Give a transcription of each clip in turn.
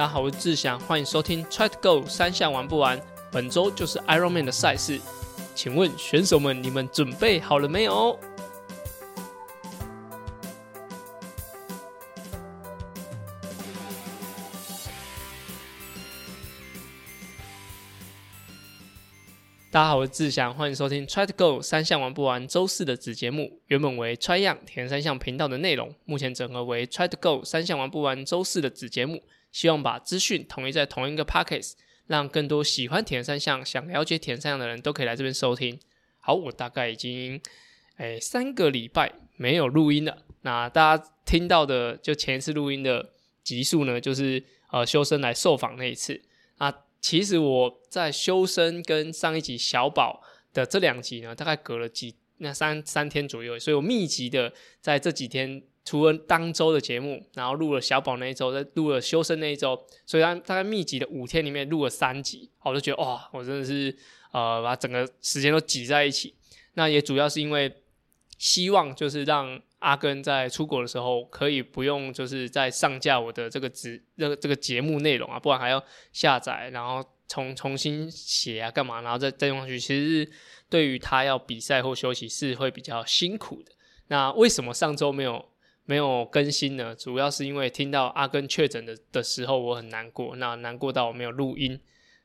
大家好，我是志祥，欢迎收听 Try to Go 三项玩不完。本周就是 Ironman 的赛事，请问选手们，你们准备好了没有？大家好，我是志祥，欢迎收听 Try to Go 三项玩不完周四的子节目。原本为 Try 样田三项频道的内容，目前整合为 Try to Go 三项玩不完周四的子节目。希望把资讯统一在同一个 Pockets，让更多喜欢田三项、想了解田三项的人都可以来这边收听。好，我大概已经诶三个礼拜没有录音了。那大家听到的就前一次录音的集数呢，就是呃修身来受访那一次。啊，其实我在修身跟上一集小宝的这两集呢，大概隔了几那三三天左右，所以我密集的在这几天。除了当周的节目，然后录了小宝那一周，再录了修身那一周，所以他大概密集的五天里面录了三集，我就觉得哇，我真的是呃把整个时间都挤在一起。那也主要是因为希望就是让阿根在出国的时候可以不用就是在上架我的这个直这个这个节目内容啊，不然还要下载，然后重重新写啊干嘛，然后再再用上去，其实是对于他要比赛或休息是会比较辛苦的。那为什么上周没有？没有更新呢，主要是因为听到阿根确诊的的时候，我很难过。那难过到我没有录音，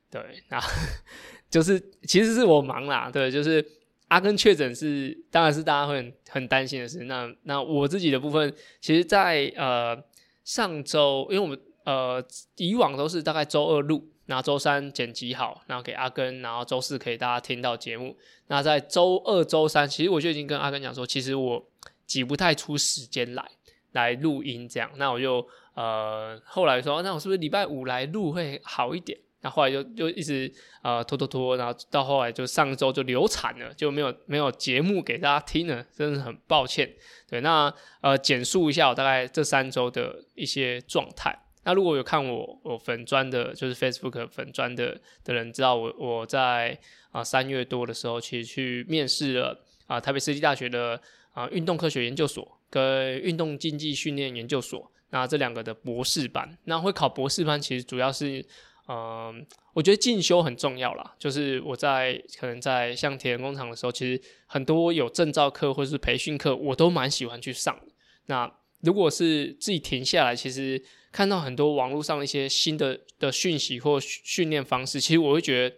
对，那 就是其实是我忙啦，对，就是阿根确诊是，当然是大家会很很担心的事。那那我自己的部分，其实，在呃上周，因为我们呃以往都是大概周二录，然后周三剪辑好，然后给阿根，然后周四可以大家听到节目。那在周二、周三，其实我就已经跟阿根讲说，其实我挤不太出时间来。来录音这样，那我就呃后来说，那我是不是礼拜五来录会好一点？那后来就就一直呃拖拖拖，然后到后来就上周就流产了，就没有没有节目给大家听了，真的很抱歉。对，那呃简述一下我大概这三周的一些状态。那如果有看我我粉砖的，就是 Facebook 粉砖的的人知道，我我在啊三月多的时候，其实去面试了啊台北世纪大学的啊运动科学研究所。跟运动竞技训练研究所，那这两个的博士班，那会考博士班，其实主要是，嗯，我觉得进修很重要啦。就是我在可能在像铁人工厂的时候，其实很多有证照课或是培训课，我都蛮喜欢去上。那如果是自己停下来，其实看到很多网络上一些新的的讯息或训练方式，其实我会觉得，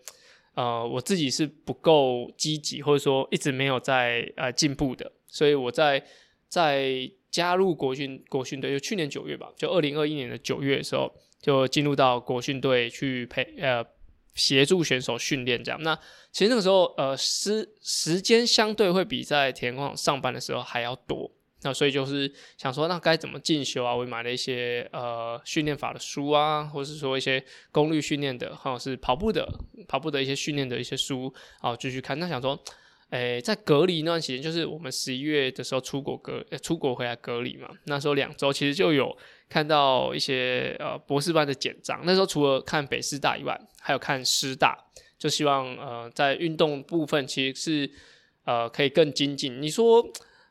呃，我自己是不够积极，或者说一直没有在呃进步的，所以我在。在加入国训国训队，就去年九月吧，就二零二一年的九月的时候，就进入到国训队去陪呃协助选手训练这样。那其实那个时候呃时时间相对会比在田工厂上班的时候还要多。那所以就是想说，那该怎么进修啊？我买了一些呃训练法的书啊，或者是说一些功率训练的，或者是跑步的跑步的一些训练的一些书啊，继续看。那想说。诶，在隔离那段时间，就是我们十一月的时候出国隔，出国回来隔离嘛。那时候两周，其实就有看到一些呃博士班的简章。那时候除了看北师大以外，还有看师大，就希望呃在运动部分其实是呃可以更精进。你说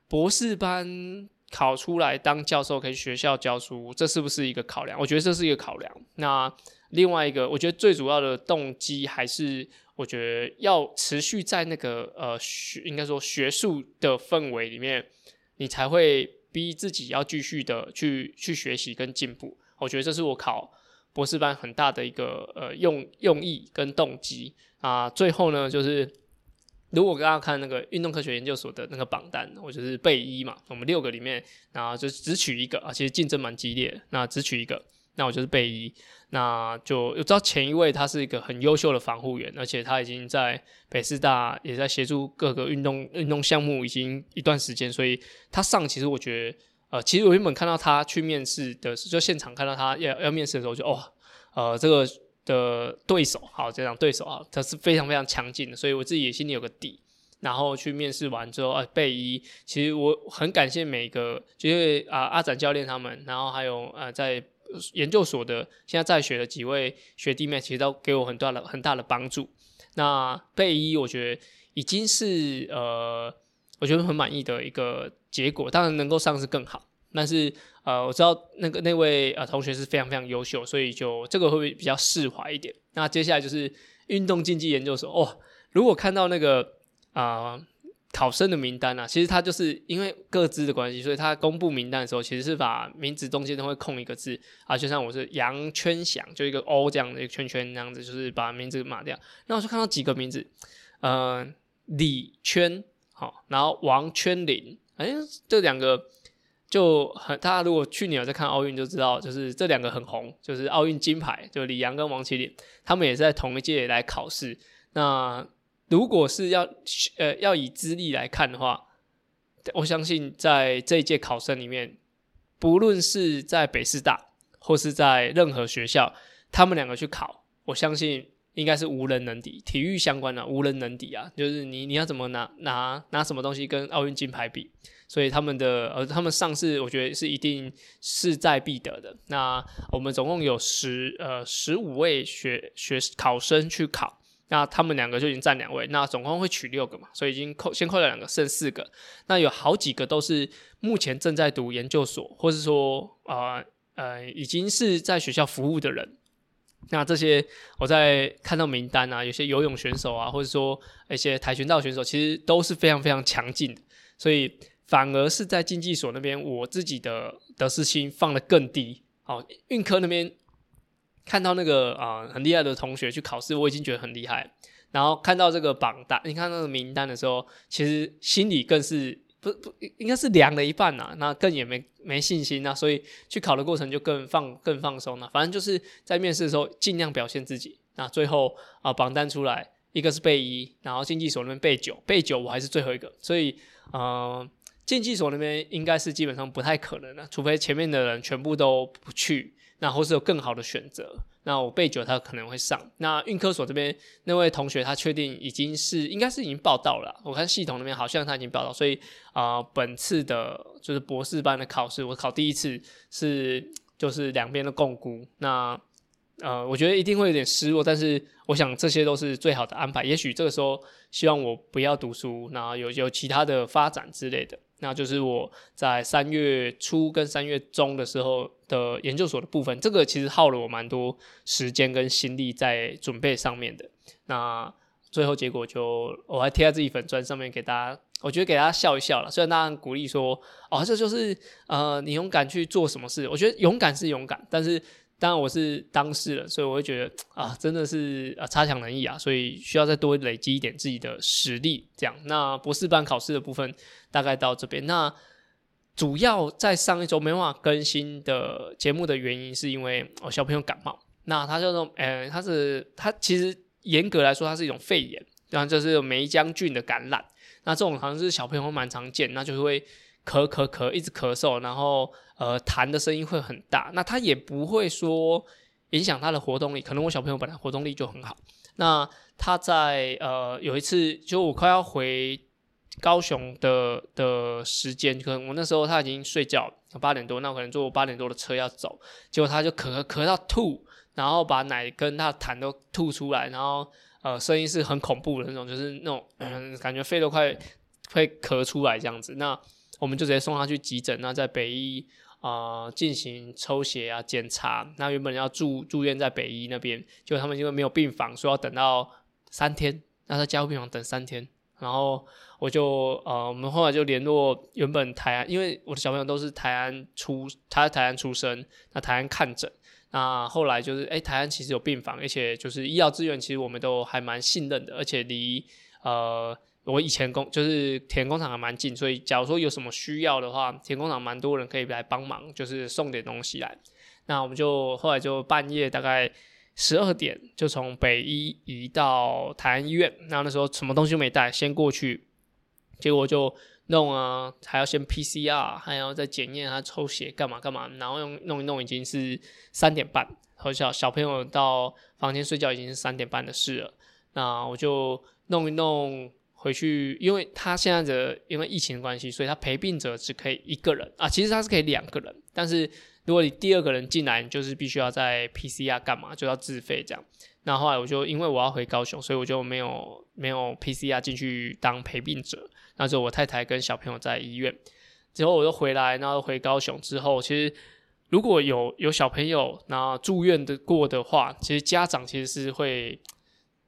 博士班考出来当教授，可以学校教书，这是不是一个考量？我觉得这是一个考量。那另外一个，我觉得最主要的动机还是。我觉得要持续在那个呃学，应该说学术的氛围里面，你才会逼自己要继续的去去学习跟进步。我觉得这是我考博士班很大的一个呃用用意跟动机啊。最后呢，就是如果大家看那个运动科学研究所的那个榜单，我就是备一嘛，我们六个里面，然后就只取一个啊，其实竞争蛮激烈，那只取一个。那我就是贝伊，那就知道前一位他是一个很优秀的防护员，而且他已经在北师大也在协助各个运动运动项目已经一段时间，所以他上其实我觉得，呃，其实我原本看到他去面试的，就现场看到他要要面试的时候，就哦，呃，这个的对手，好这样对手啊，他是非常非常强劲的，所以我自己也心里有个底。然后去面试完之后，呃，贝伊，其实我很感谢每个，就是啊阿展教练他们，然后还有呃在。研究所的现在在学的几位学弟妹，其实都给我很大的很大的帮助。那备一，我觉得已经是呃，我觉得很满意的一个结果。当然能够上是更好。但是呃，我知道那个那位呃同学是非常非常优秀，所以就这个会不会比较释怀一点？那接下来就是运动竞技研究所哦，如果看到那个啊。考生的名单啊，其实他就是因为各自的关系，所以他公布名单的时候，其实是把名字中间都会空一个字啊，就像我是杨圈祥，就一个 O 这样的一个圈圈那样子，就是把名字码掉。那我就看到几个名字，呃，李圈好，然后王圈林，哎，这两个就很，大家如果去年有在看奥运就知道，就是这两个很红，就是奥运金牌，就李阳跟王麒麟，他们也是在同一届来考试。那如果是要呃要以资历来看的话，我相信在这一届考生里面，不论是在北师大或是在任何学校，他们两个去考，我相信应该是无人能敌。体育相关的无人能敌啊，就是你你要怎么拿拿拿什么东西跟奥运金牌比？所以他们的呃他们上市，我觉得是一定势在必得的。那我们总共有十呃十五位学学考生去考。那他们两个就已经占两位，那总共会取六个嘛，所以已经扣先扣掉两个，剩四个。那有好几个都是目前正在读研究所，或是说呃呃已经是在学校服务的人。那这些我在看到名单啊，有些游泳选手啊，或者说一些跆拳道选手，其实都是非常非常强劲的。所以反而是在竞技所那边，我自己的得失心放的更低。好，运科那边。看到那个啊很厉害的同学去考试，我已经觉得很厉害。然后看到这个榜单，你看那个名单的时候，其实心里更是不不应该是凉了一半呐。那更也没没信心呐，所以去考的过程就更放更放松了。反正就是在面试的时候尽量表现自己。那最后啊榜单出来，一个是备一，然后竞技所那边备九，备九我还是最后一个。所以呃竞技所那边应该是基本上不太可能的，除非前面的人全部都不去。那或是有更好的选择，那我备九他可能会上。那运科所这边那位同学他确定已经是应该是已经报到了，我看系统那边好像他已经报到，所以啊本次的就是博士班的考试，我考第一次是就是两边的共估，那呃我觉得一定会有点失落，但是我想这些都是最好的安排。也许这个时候希望我不要读书，然后有有其他的发展之类的。那就是我在三月初跟三月中的时候的研究所的部分，这个其实耗了我蛮多时间跟心力在准备上面的。那最后结果就我还贴在自己粉砖上面给大家，我觉得给大家笑一笑了。虽然大家鼓励说，哦，这就是呃你勇敢去做什么事，我觉得勇敢是勇敢，但是。当然我是当事人，所以我会觉得啊，真的是啊差强人意啊，所以需要再多累积一点自己的实力。这样，那博士班考试的部分大概到这边。那主要在上一周没办法更新的节目的原因，是因为我小朋友感冒。那他叫做呃，他是他其实严格来说，它是一种肺炎，然后就是梅浆菌的感染。那这种好像是小朋友蛮常见，那就是会。咳咳咳，一直咳嗽，然后呃痰的声音会很大。那他也不会说影响他的活动力，可能我小朋友本来活动力就很好。那他在呃有一次，就我快要回高雄的的时间，可能我那时候他已经睡觉八点多，那我可能坐八点多的车要走，结果他就咳咳到吐，然后把奶跟他痰都吐出来，然后呃声音是很恐怖的那种，就是那种嗯感觉肺都快会咳出来这样子。那我们就直接送他去急诊，那在北医啊进行抽血啊检查。那原本要住住院在北医那边，结果他们因为没有病房，说要等到三天，那在加护病房等三天。然后我就呃，我们后来就联络原本台安，因为我的小朋友都是台安出，他在台安出生，那台安看诊。那后来就是，哎，台安其实有病房，而且就是医疗资源，其实我们都还蛮信任的，而且离呃。我以前工就是田工厂还蛮近，所以假如说有什么需要的话，田工厂蛮多人可以来帮忙，就是送点东西来。那我们就后来就半夜大概十二点就从北医移到台安医院。那那时候什么东西都没带，先过去，结果就弄啊，还要先 PCR，还要再检验他抽血干嘛干嘛，然后用弄一弄已经是三点半，和小小朋友到房间睡觉已经是三点半的事了。那我就弄一弄。回去，因为他现在的因为疫情的关系，所以他陪病者只可以一个人啊。其实他是可以两个人，但是如果你第二个人进来，就是必须要在 PCR 干嘛，就要自费这样。那后来我就因为我要回高雄，所以我就没有没有 PCR 进去当陪病者。那时候我太太跟小朋友在医院，之后我又回来，然后回高雄之后，其实如果有有小朋友那住院的过的话，其实家长其实是会，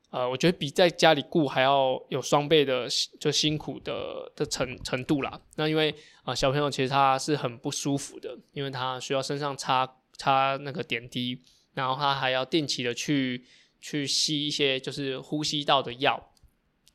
呃，我觉得比在家里顾还要有双倍的就辛苦的的程程度啦。那因为啊，小朋友其实他是很不舒服的，因为他需要身上插插那个点滴，然后他还要定期的去去吸一些就是呼吸道的药，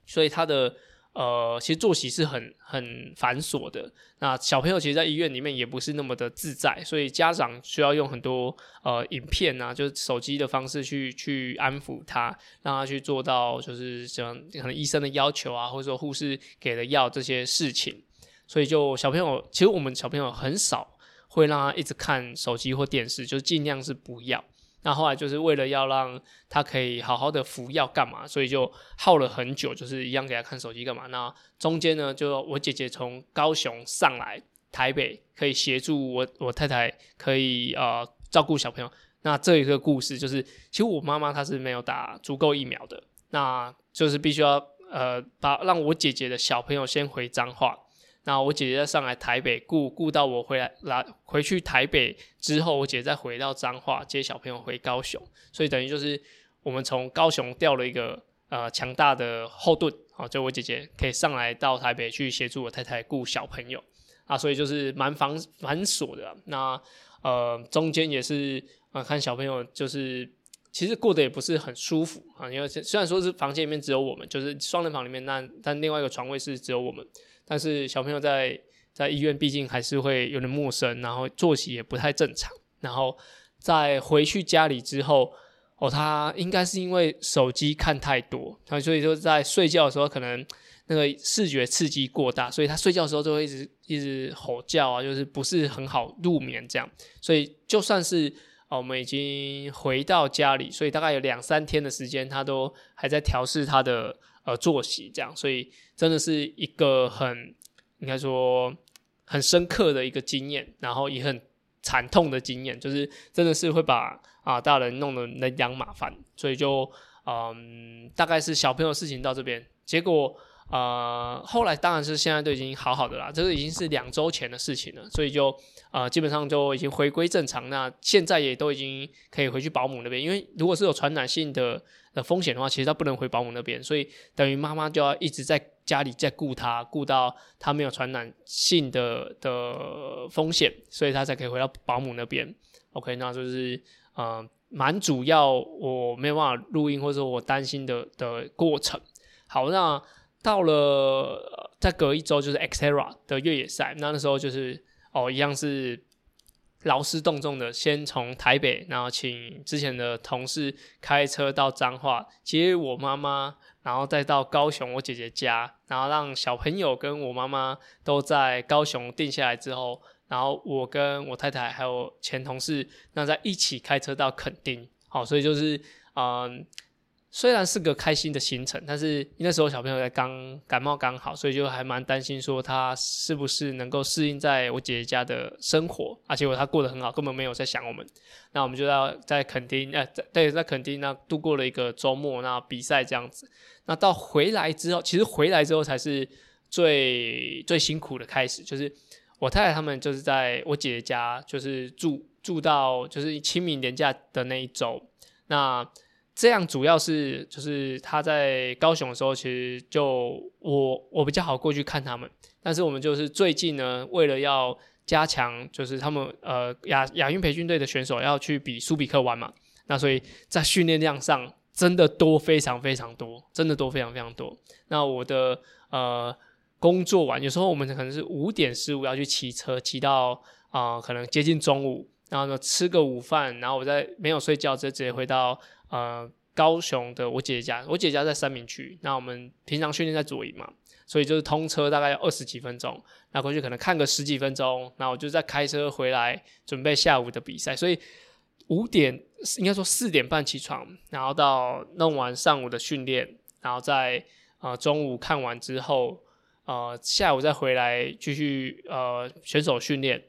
所以他的。呃，其实作息是很很繁琐的。那小朋友其实，在医院里面也不是那么的自在，所以家长需要用很多呃影片啊，就是手机的方式去去安抚他，让他去做到就是像可能医生的要求啊，或者说护士给的药这些事情。所以就小朋友，其实我们小朋友很少会让他一直看手机或电视，就尽量是不要。那后来就是为了要让他可以好好的服药干嘛，所以就耗了很久，就是一样给他看手机干嘛。那中间呢，就我姐姐从高雄上来台北，可以协助我我太太可以呃照顾小朋友。那这一个故事就是，其实我妈妈她是没有打足够疫苗的，那就是必须要呃把让我姐姐的小朋友先回彰化。那我姐姐在上来台北顾顾到我回来来回去台北之后，我姐再回到彰化接小朋友回高雄，所以等于就是我们从高雄调了一个呃强大的后盾，好，就我姐姐可以上来到台北去协助我太太顾小朋友啊，所以就是蛮繁繁琐的。那呃中间也是呃看小朋友就是其实过得也不是很舒服啊，因为虽然说是房间里面只有我们，就是双人房里面，那但另外一个床位是只有我们。但是小朋友在在医院，毕竟还是会有点陌生，然后作息也不太正常。然后在回去家里之后，哦，他应该是因为手机看太多，他所以说在睡觉的时候可能那个视觉刺激过大，所以他睡觉的时候就会一直一直吼叫啊，就是不是很好入眠这样。所以就算是哦，我们已经回到家里，所以大概有两三天的时间，他都还在调试他的。呃，作息这样，所以真的是一个很应该说很深刻的一个经验，然后也很惨痛的经验，就是真的是会把啊大人弄得人仰马翻，所以就嗯，大概是小朋友事情到这边，结果呃后来当然是现在都已经好好的啦，这个已经是两周前的事情了，所以就呃基本上就已经回归正常，那现在也都已经可以回去保姆那边，因为如果是有传染性的。的风险的话，其实他不能回保姆那边，所以等于妈妈就要一直在家里在顾他，顾到他没有传染性的的风险，所以他才可以回到保姆那边。OK，那就是呃蛮主要我没有办法录音或者说我担心的的过程。好，那到了再隔一周就是 Xterra 的越野赛，那那时候就是哦一样是。劳师动众的，先从台北，然后请之前的同事开车到彰化接我妈妈，然后再到高雄我姐姐家，然后让小朋友跟我妈妈都在高雄定下来之后，然后我跟我太太还有前同事，那在一起开车到垦丁，好，所以就是嗯。虽然是个开心的行程，但是那时候小朋友在刚感冒刚好，所以就还蛮担心说他是不是能够适应在我姐姐家的生活，而且他过得很好，根本没有在想我们。那我们就要在垦丁，呃，在对，在垦丁那度过了一个周末，那比赛这样子。那到回来之后，其实回来之后才是最最辛苦的开始，就是我太太他们就是在我姐姐家，就是住住到就是清明年假的那一周，那。这样主要是就是他在高雄的时候，其实就我我比较好过去看他们。但是我们就是最近呢，为了要加强，就是他们呃亚亚运培训队的选手要去比苏比克玩嘛，那所以在训练量上真的多非常非常多，真的多非常非常多。那我的呃工作完，有时候我们可能是五点十五要去骑车，骑到啊可能接近中午，然后呢吃个午饭，然后我再没有睡觉，直接直接回到。呃，高雄的我姐姐家，我姐姐家在三明区。那我们平常训练在左营嘛，所以就是通车大概要二十几分钟，那过去可能看个十几分钟，然后我就再开车回来准备下午的比赛。所以五点应该说四点半起床，然后到弄完上午的训练，然后在呃中午看完之后，呃下午再回来继续呃选手训练，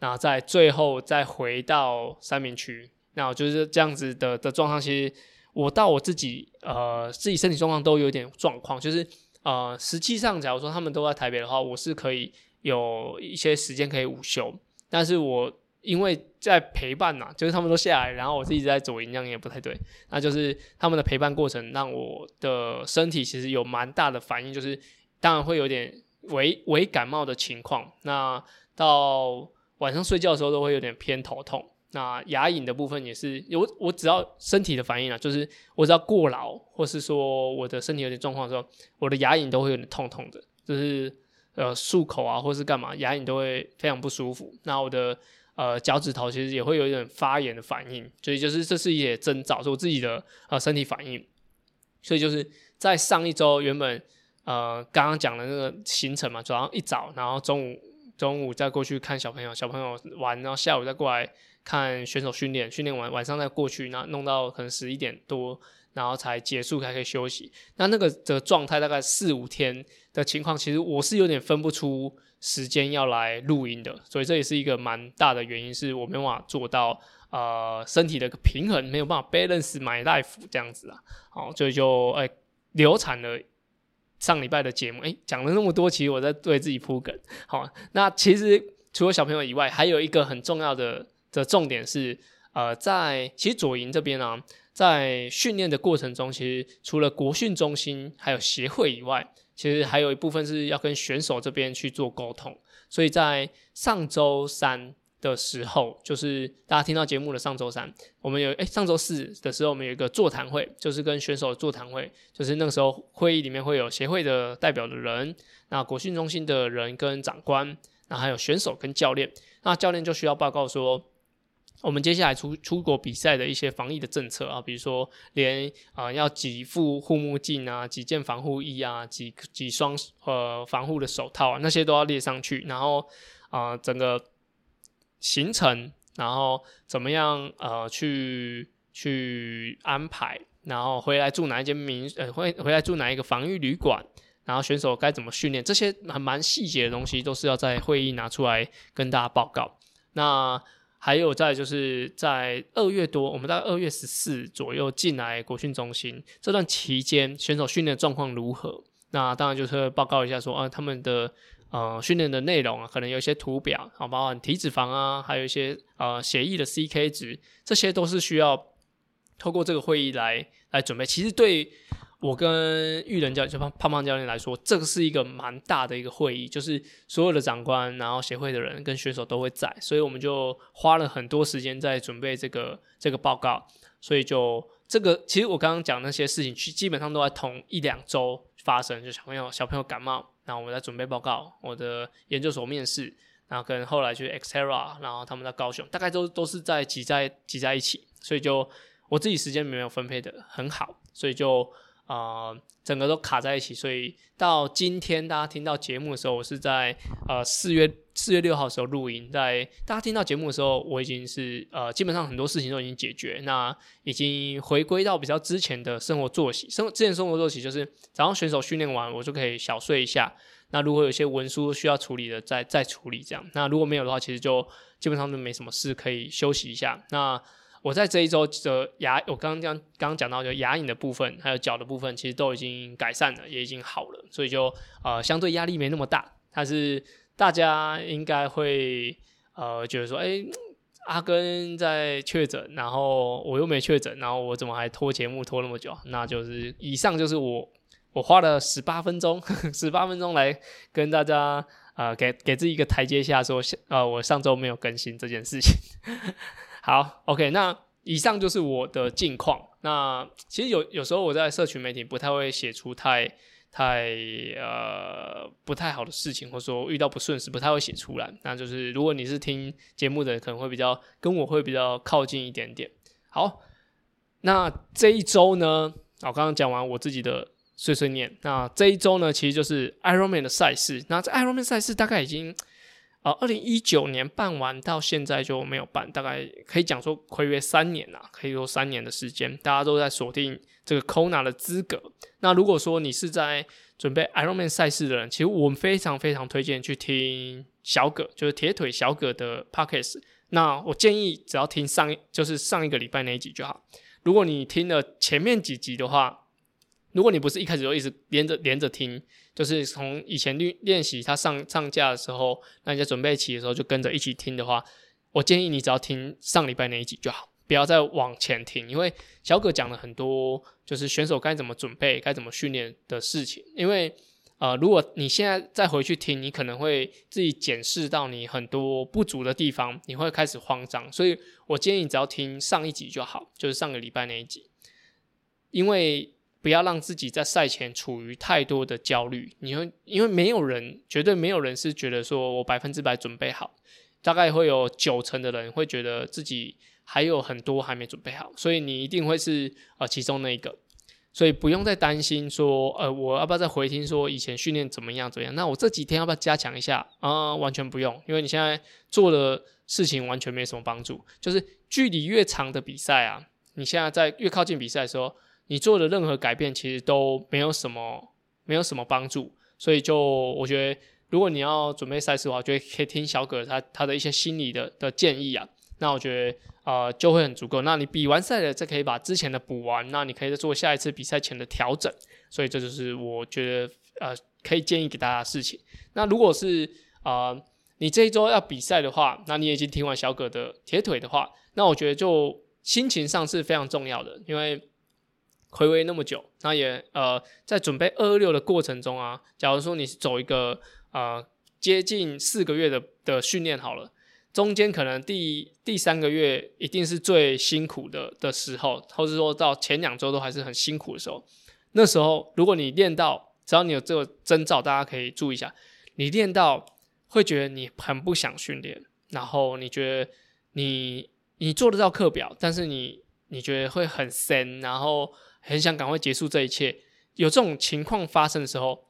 然后在最后再回到三明区。那就是这样子的的状况，其实我到我自己呃自己身体状况都有点状况，就是呃实际上假如说他们都在台北的话，我是可以有一些时间可以午休，但是我因为在陪伴呐，就是他们都下来，然后我自己在走营，这样也不太对。那就是他们的陪伴过程，让我的身体其实有蛮大的反应，就是当然会有点微微感冒的情况。那到晚上睡觉的时候都会有点偏头痛。那牙龈的部分也是，我我只要身体的反应啊，就是我只要过劳，或是说我的身体有点状况的时候，我的牙龈都会有点痛痛的，就是呃漱口啊，或是干嘛，牙龈都会非常不舒服。那我的呃脚趾头其实也会有一点发炎的反应，所以就是这是一些征兆，是我自己的呃身体反应。所以就是在上一周原本呃刚刚讲的那个行程嘛，早上一早，然后中午中午再过去看小朋友，小朋友玩，然后下午再过来。看选手训练，训练完晚上再过去，那弄到可能十一点多，然后才结束，才可以休息。那那个的状态大概四五天的情况，其实我是有点分不出时间要来录音的，所以这也是一个蛮大的原因，是我没办法做到呃身体的平衡，没有办法 balance my life 这样子啊。好，所以就哎流产了上礼拜的节目，哎讲了那么多，其实我在对自己铺梗。好，那其实除了小朋友以外，还有一个很重要的。的重点是，呃，在其实左营这边呢，在训练的过程中，其实除了国训中心还有协会以外，其实还有一部分是要跟选手这边去做沟通。所以在上周三的时候，就是大家听到节目的上周三，我们有诶，上周四的时候，我们有一个座谈会，就是跟选手座谈会，就是那个时候会议里面会有协会的代表的人，那国训中心的人跟长官，那还有选手跟教练，那教练就需要报告说。我们接下来出出国比赛的一些防疫的政策啊，比如说连啊要几副护目镜啊，几件防护衣啊，几几双呃防护的手套啊，那些都要列上去。然后啊整个行程，然后怎么样呃去去安排，然后回来住哪一间民呃回回来住哪一个防御旅馆，然后选手该怎么训练，这些很蛮细节的东西，都是要在会议拿出来跟大家报告。那还有在就是在二月多，我们大概二月十四左右进来国训中心这段期间，选手训练状况如何？那当然就是报告一下说啊，他们的呃训练的内容啊，可能有一些图表啊，包括体脂肪啊，还有一些呃血液的 CK 值，这些都是需要透过这个会议来来准备。其实对。我跟玉人教就胖胖胖教练来说，这个是一个蛮大的一个会议，就是所有的长官，然后协会的人跟选手都会在，所以我们就花了很多时间在准备这个这个报告。所以就这个，其实我刚刚讲那些事情，基基本上都在同一两周发生。就小朋友小朋友感冒，然后我在准备报告，我的研究所面试，然后跟后来去 Xterra，然后他们在高雄，大概都都是在挤在挤在一起，所以就我自己时间没有分配的很好，所以就。啊，整个都卡在一起，所以到今天大家听到节目的时候，我是在呃四月四月六号的时候录音。在大家听到节目的时候，我已经是呃基本上很多事情都已经解决，那已经回归到比较之前的生活作息。生之前生活作息就是早上选手训练完，我就可以小睡一下。那如果有些文书需要处理的，再再处理这样。那如果没有的话，其实就基本上就没什么事，可以休息一下。那我在这一周的牙，我刚刚讲刚刚讲到，就牙龈的部分，还有脚的部分，其实都已经改善了，也已经好了，所以就呃相对压力没那么大。但是大家应该会呃觉得说，哎，阿根在确诊，然后我又没确诊，然后我怎么还拖节目拖那么久？那就是以上就是我我花了十八分钟，十八分钟来跟大家啊给给自己一个台阶下，说呃我上周没有更新这件事情。好，OK，那以上就是我的近况。那其实有有时候我在社群媒体不太会写出太太呃不太好的事情，或者说遇到不顺事不太会写出来。那就是如果你是听节目的，可能会比较跟我会比较靠近一点点。好，那这一周呢，我刚刚讲完我自己的碎碎念。那这一周呢，其实就是 Ironman 的赛事。那这 Ironman 赛事大概已经。啊，二零一九年办完到现在就没有办，大概可以讲说亏约三年啦，可以说三年的时间，大家都在锁定这个 Kona 的资格。那如果说你是在准备 Ironman 赛事的人，其实我们非常非常推荐去听小葛，就是铁腿小葛的 Podcast。那我建议只要听上就是上一个礼拜那一集就好。如果你听了前面几集的话，如果你不是一开始就一直连着连着听，就是从以前练练习他上上架的时候，那你在准备期的时候就跟着一起听的话，我建议你只要听上礼拜那一集就好，不要再往前听，因为小葛讲了很多就是选手该怎么准备、该怎么训练的事情。因为呃，如果你现在再回去听，你可能会自己检视到你很多不足的地方，你会开始慌张。所以我建议你只要听上一集就好，就是上个礼拜那一集，因为。不要让自己在赛前处于太多的焦虑，你会因为没有人，绝对没有人是觉得说我百分之百准备好，大概会有九成的人会觉得自己还有很多还没准备好，所以你一定会是呃其中那一个，所以不用再担心说呃我要不要再回听说以前训练怎么样怎么样，那我这几天要不要加强一下？啊？完全不用，因为你现在做的事情完全没什么帮助，就是距离越长的比赛啊，你现在在越靠近比赛的时候。你做的任何改变其实都没有什么，没有什么帮助，所以就我觉得，如果你要准备赛事的话，就可以听小葛他他的一些心理的的建议啊，那我觉得呃就会很足够。那你比完赛了，再可以把之前的补完，那你可以再做下一次比赛前的调整。所以这就是我觉得呃可以建议给大家的事情。那如果是啊你这一周要比赛的话，那你已经听完小葛的铁腿的话，那我觉得就心情上是非常重要的，因为。回味那么久，那也呃，在准备二二六的过程中啊，假如说你是走一个呃接近四个月的的训练好了，中间可能第第三个月一定是最辛苦的的时候，或是说到前两周都还是很辛苦的时候，那时候如果你练到，只要你有这个征兆，大家可以注意一下，你练到会觉得你很不想训练，然后你觉得你你做得到课表，但是你你觉得会很深，然后。很想赶快结束这一切，有这种情况发生的时候，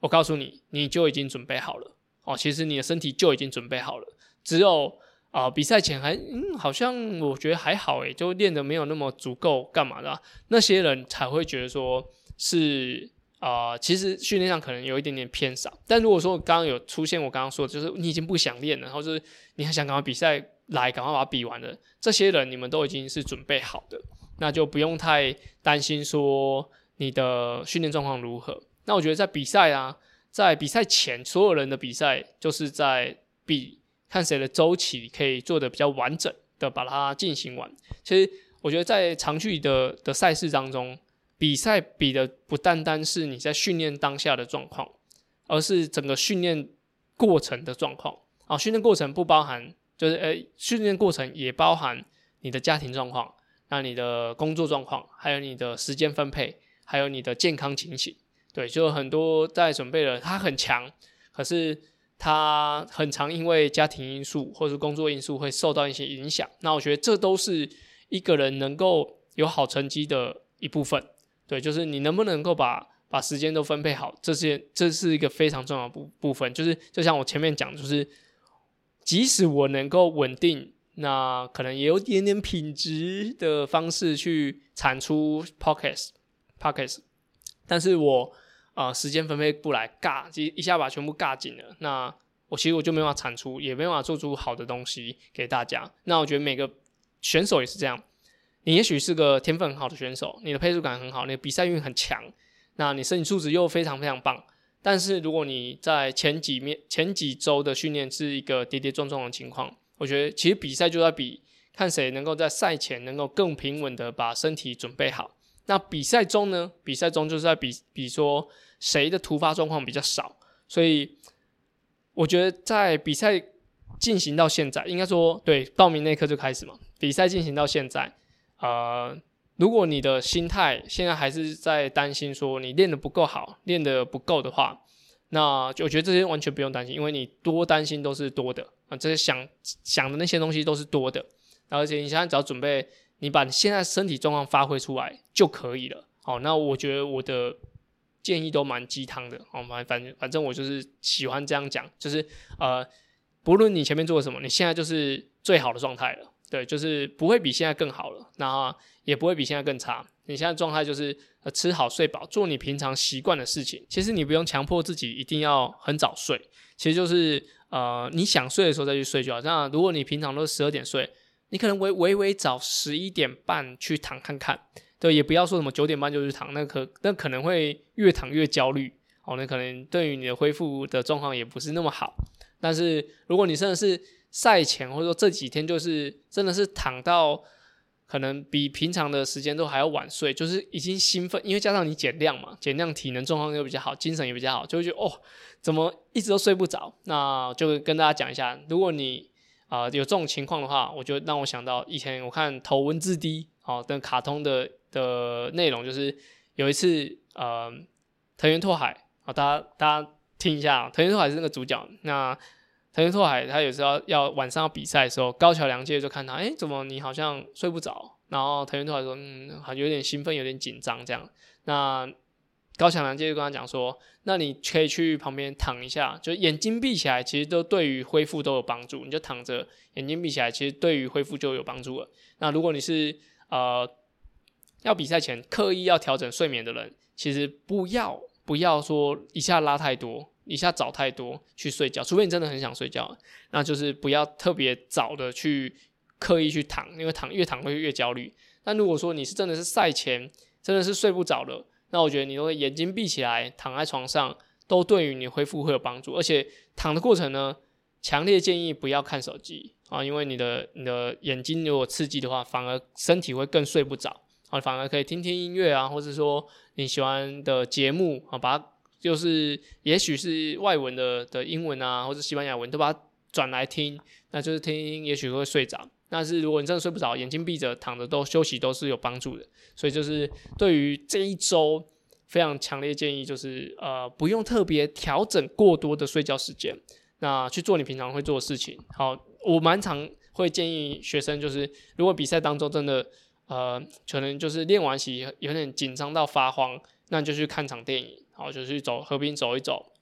我告诉你，你就已经准备好了哦。其实你的身体就已经准备好了，只有啊比赛前还嗯好像我觉得还好诶，就练的没有那么足够，干嘛的？那些人才会觉得说是啊，其实训练上可能有一点点偏少。但如果说刚刚有出现我刚刚说，就是你已经不想练了，然后就是你还想赶快比赛来，赶快把它比完了，这些人你们都已经是准备好的。那就不用太担心说你的训练状况如何。那我觉得在比赛啊，在比赛前，所有人的比赛就是在比看谁的周期可以做的比较完整的把它进行完。其实我觉得在长距离的的赛事当中，比赛比的不单单是你在训练当下的状况，而是整个训练过程的状况啊。训练过程不包含，就是呃，训练过程也包含你的家庭状况。那你的工作状况，还有你的时间分配，还有你的健康情形，对，就很多在准备的，他很强，可是他很常因为家庭因素或是工作因素会受到一些影响。那我觉得这都是一个人能够有好成绩的一部分，对，就是你能不能够把把时间都分配好，这些这是一个非常重要的部部分。就是就像我前面讲，就是即使我能够稳定。那可能也有点点品质的方式去产出 podcast，podcast，但是我啊时间分配不来，尬一一下把全部尬紧了，那我其实我就没办法产出，也没办法做出好的东西给大家。那我觉得每个选手也是这样，你也许是个天分很好的选手，你的配速感很好，你的比赛运很强，那你身体素质又非常非常棒，但是如果你在前几面前几周的训练是一个跌跌撞撞的情况。我觉得其实比赛就在比看谁能够在赛前能够更平稳的把身体准备好。那比赛中呢？比赛中就是在比比说谁的突发状况比较少。所以我觉得在比赛进行到现在，应该说对报名那一刻就开始嘛。比赛进行到现在，呃，如果你的心态现在还是在担心说你练的不够好，练的不够的话。那我觉得这些完全不用担心，因为你多担心都是多的啊，这些想想的那些东西都是多的，而且你现在只要准备，你把你现在身体状况发挥出来就可以了。好，那我觉得我的建议都蛮鸡汤的，好，反反正反正我就是喜欢这样讲，就是呃，不论你前面做了什么，你现在就是最好的状态了，对，就是不会比现在更好了，那也不会比现在更差。你现在状态就是呃吃好睡饱，做你平常习惯的事情。其实你不用强迫自己一定要很早睡，其实就是呃你想睡的时候再去睡就好。那如果你平常都是十二点睡，你可能微微微早十一点半去躺看看，对，也不要说什么九点半就去躺，那可那可能会越躺越焦虑，哦，那可能对于你的恢复的状况也不是那么好。但是如果你真的是赛前或者说这几天就是真的是躺到可能比平常的时间都还要晚睡，就是已经兴奋，因为加上你减量嘛，减量体能状况又比较好，精神也比较好，就会觉得哦，怎么一直都睡不着？那就跟大家讲一下，如果你啊有这种情况的话，我就让我想到以前我看头文字 D 哦的卡通的。的内容就是有一次，呃，藤原拓海，啊，大家大家听一下，藤原拓海是那个主角。那藤原拓海他有时候要晚上要比赛的时候，高桥良介就看他，哎，怎么你好像睡不着？然后藤原拓海说，嗯，好像有点兴奋，有点紧张这样。那高桥良介就跟他讲说，那你可以去旁边躺一下，就眼睛闭起来，其实都对于恢复都有帮助。你就躺着，眼睛闭起来，其实对于恢复就有帮助了。那如果你是呃。要比赛前刻意要调整睡眠的人，其实不要不要说一下拉太多，一下早太多去睡觉，除非你真的很想睡觉，那就是不要特别早的去刻意去躺，因为躺越躺会越焦虑。但如果说你是真的是赛前真的是睡不着了，那我觉得你都会眼睛闭起来躺在床上，都对于你恢复会有帮助。而且躺的过程呢，强烈建议不要看手机啊，因为你的你的眼睛如果刺激的话，反而身体会更睡不着。啊，反而可以听听音乐啊，或者说你喜欢的节目啊，把它就是也许是外文的的英文啊，或者西班牙文，都把它转来听，那就是听，也许会睡着。但是如果你真的睡不着，眼睛闭着躺着都休息都是有帮助的。所以就是对于这一周非常强烈建议，就是呃不用特别调整过多的睡觉时间，那去做你平常会做的事情。好，我蛮常会建议学生，就是如果比赛当中真的。呃，可能就是练完习有点紧张到发慌，那就去看场电影，好，就去走河边走一走。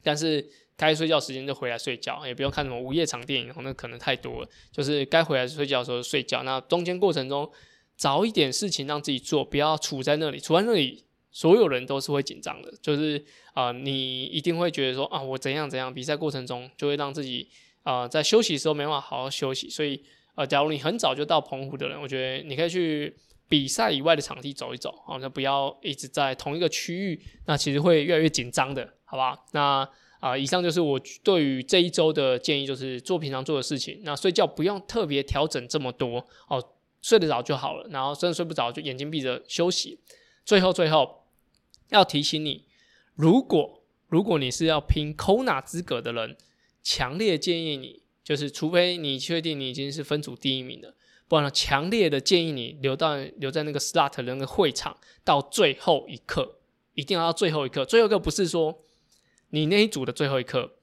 但是该睡觉时间就回来睡觉，也不用看什么午夜场电影，那可能太多了。就是该回来睡觉的时候睡觉。那中间过程中找一点事情让自己做，不要处在那里，处在那里所有人都是会紧张的。就是啊，你一定会觉得说啊，我怎样怎样，比赛过程中就会让自己啊在休息的时候没办法好好休息，所以。呃，假如你很早就到澎湖的人，我觉得你可以去比赛以外的场地走一走，好，那不要一直在同一个区域，那其实会越来越紧张的，好吧？那啊，以上就是我对于这一周的建议，就是做平常做的事情。那睡觉不用特别调整这么多哦，睡得着就好了。然后真的睡不着，就眼睛闭着休息。最后，最后要提醒你，如果如果你是要拼 Kona 资格的人，强烈建议你。就是，除非你确定你已经是分组第一名了，不然强烈的建议你留到留在那个 start 的那个会场到最后一刻，一定要到最后一刻。最后一刻不是说你那一组的最后一刻，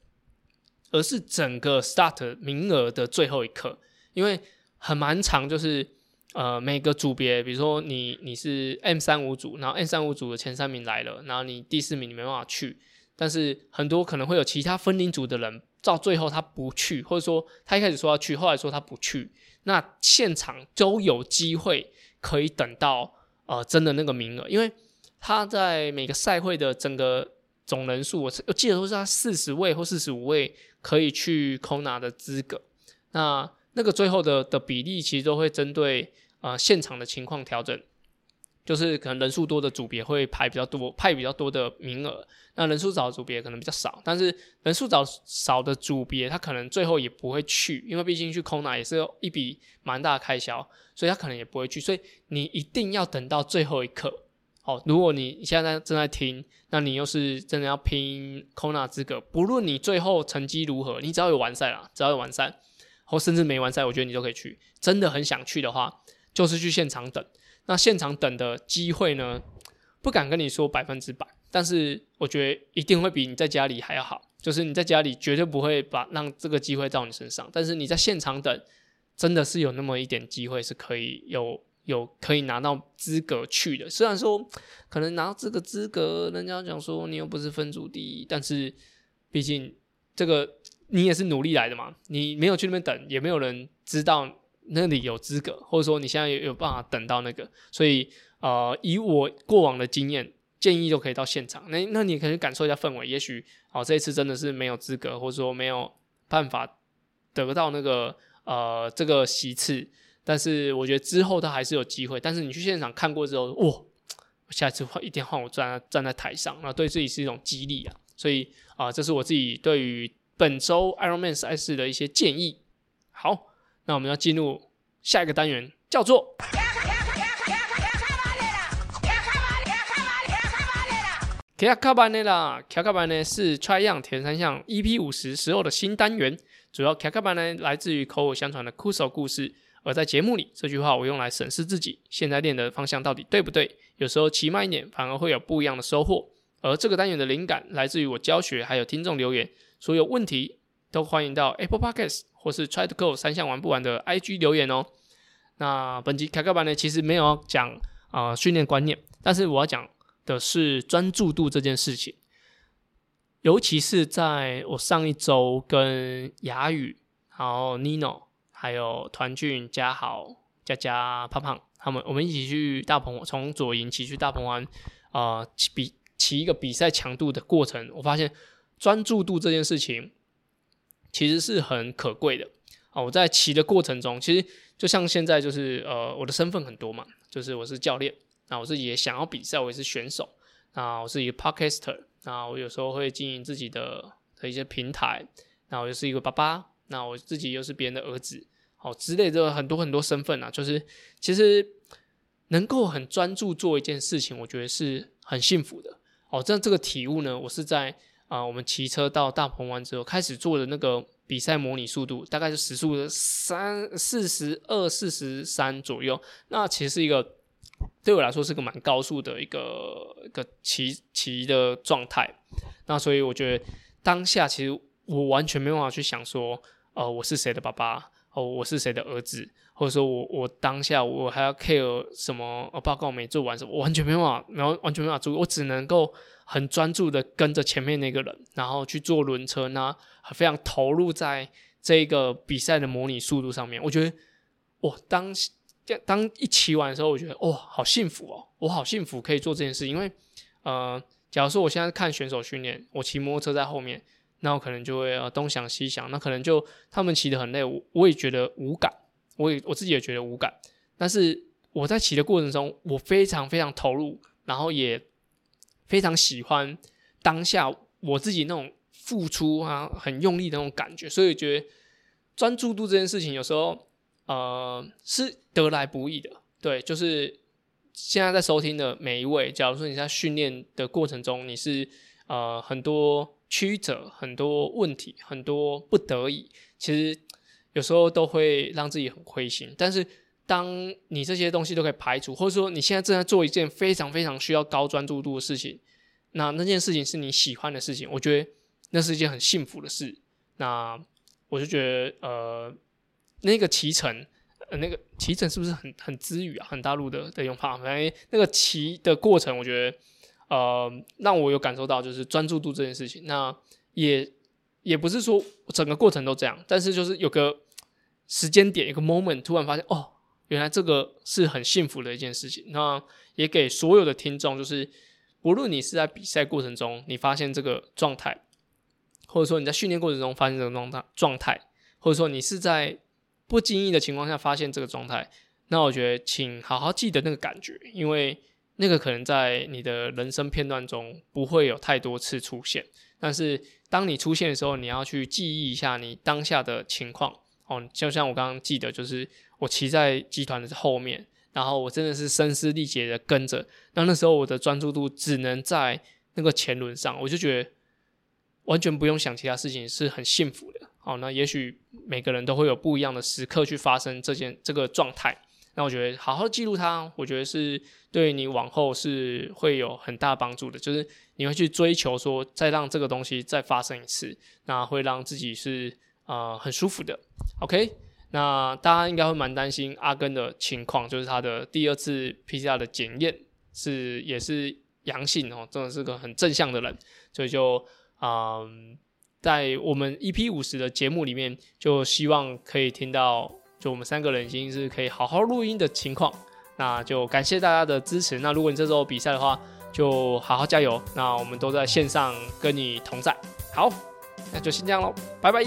而是整个 start 名额的最后一刻，因为很蛮长，就是呃每个组别，比如说你你是 M 三五组，然后 M 三五组的前三名来了，然后你第四名你没办法去，但是很多可能会有其他分龄组的人。到最后他不去，或者说他一开始说要去，后来说他不去，那现场都有机会可以等到呃真的那个名额，因为他在每个赛会的整个总人数，我我记得都是他四十位或四十五位可以去 Kona 的资格，那那个最后的的比例其实都会针对呃现场的情况调整。就是可能人数多的组别会排比较多，派比较多的名额。那人数少的组别可能比较少，但是人数少少的组别，他可能最后也不会去，因为毕竟去 Kona 也是一笔蛮大的开销，所以他可能也不会去。所以你一定要等到最后一刻。好，如果你现在正在听，那你又是真的要拼 Kona 资格，不论你最后成绩如何，你只要有完赛啦，只要有完赛，或甚至没完赛，我觉得你都可以去。真的很想去的话，就是去现场等。那现场等的机会呢？不敢跟你说百分之百，但是我觉得一定会比你在家里还要好。就是你在家里绝对不会把让这个机会到你身上，但是你在现场等，真的是有那么一点机会是可以有有可以拿到资格去的。虽然说可能拿到这个资格，人家讲说你又不是分组第一，但是毕竟这个你也是努力来的嘛，你没有去那边等，也没有人知道。那里有资格，或者说你现在有有办法等到那个，所以呃，以我过往的经验，建议就可以到现场。那那你可以感受一下氛围，也许哦，这一次真的是没有资格，或者说没有办法得到那个呃这个席次，但是我觉得之后他还是有机会。但是你去现场看过之后，哇，下次换一定换我站站在台上，那对自己是一种激励啊。所以啊，这是我自己对于本周 Ironman 赛事的一些建议。好，那我们要进入下一个单元，叫做。卡卡班内啦，卡卡班呢是 Try Young 田三项 EP 五十时候的新单元，主要卡卡班呢来自于口口相传的酷手故事。而在节目里，这句话我用来审视自己现在练的方向到底对不对。有时候骑慢一点，反而会有不一样的收获。而这个单元的灵感来自于我教学，还有听众留言。所有问题都欢迎到 Apple Podcast 或是 Try to Go 三项玩不完的 IG 留言哦。那本集卡卡班呢，其实没有讲啊训练观念，但是我要讲。的是专注度这件事情，尤其是在我上一周跟雅宇、然后 Nino、还有团俊、嘉豪、佳佳、胖胖他们，我们一起去大鹏从左营骑去大鹏湾啊，比骑一个比赛强度的过程，我发现专注度这件事情其实是很可贵的啊。我在骑的过程中，其实就像现在就是呃，我的身份很多嘛，就是我是教练。那我自己也想要比赛，我也是选手。那我是一个 podcaster。那我有时候会经营自己的的一些平台。那我就是一个爸爸。那我自己又是别人的儿子，好之类的很多很多身份啊。就是其实能够很专注做一件事情，我觉得是很幸福的。哦，这这个体悟呢，我是在啊，我们骑车到大鹏湾之后开始做的那个比赛模拟速度，大概是时速的三四十二、四十三左右。那其实是一个。对我来说是个蛮高速的一个一个骑骑的状态，那所以我觉得当下其实我完全没办法去想说，呃，我是谁的爸爸，哦，我是谁的儿子，或者说我我当下我还要 care 什么报告没做完什么，我完全没办法，然后完全没办法做，我只能够很专注的跟着前面那个人，然后去做轮车，那非常投入在这个比赛的模拟速度上面。我觉得我当。当一骑完的时候，我觉得哇，好幸福哦！我好幸福可以做这件事，因为呃，假如说我现在看选手训练，我骑摩托车在后面，那我可能就会呃东想西想，那可能就他们骑得很累，我我也觉得无感，我也我自己也觉得无感。但是我在骑的过程中，我非常非常投入，然后也非常喜欢当下我自己那种付出啊，很用力的那种感觉，所以觉得专注度这件事情有时候。呃，是得来不易的，对，就是现在在收听的每一位，假如说你在训练的过程中，你是呃很多曲折、很多问题、很多不得已，其实有时候都会让自己很灰心。但是当你这些东西都可以排除，或者说你现在正在做一件非常非常需要高专注度的事情，那那件事情是你喜欢的事情，我觉得那是一件很幸福的事。那我就觉得呃。那个骑乘，呃，那个骑乘是不是很很滋语啊？很大陆的的用法，反正那个骑的过程，我觉得，呃，让我有感受到就是专注度这件事情。那也也不是说整个过程都这样，但是就是有个时间点，一个 moment，突然发现，哦，原来这个是很幸福的一件事情。那也给所有的听众，就是不论你是在比赛过程中，你发现这个状态，或者说你在训练过程中发现这个状态状态，或者说你是在不经意的情况下发现这个状态，那我觉得请好好记得那个感觉，因为那个可能在你的人生片段中不会有太多次出现。但是当你出现的时候，你要去记忆一下你当下的情况哦。就像我刚刚记得，就是我骑在集团的后面，然后我真的是声嘶力竭的跟着。那那时候我的专注度只能在那个前轮上，我就觉得完全不用想其他事情，是很幸福的。好，那也许每个人都会有不一样的时刻去发生这件这个状态。那我觉得好好记录它，我觉得是对你往后是会有很大帮助的。就是你会去追求说，再让这个东西再发生一次，那会让自己是呃很舒服的。OK，那大家应该会蛮担心阿根的情况，就是他的第二次 PCR 的检验是也是阳性哦，真的是个很正向的人，所以就嗯。在我们 EP 五十的节目里面，就希望可以听到，就我们三个人已经是可以好好录音的情况。那就感谢大家的支持。那如果你这周比赛的话，就好好加油。那我们都在线上跟你同在。好，那就先这样喽，拜拜。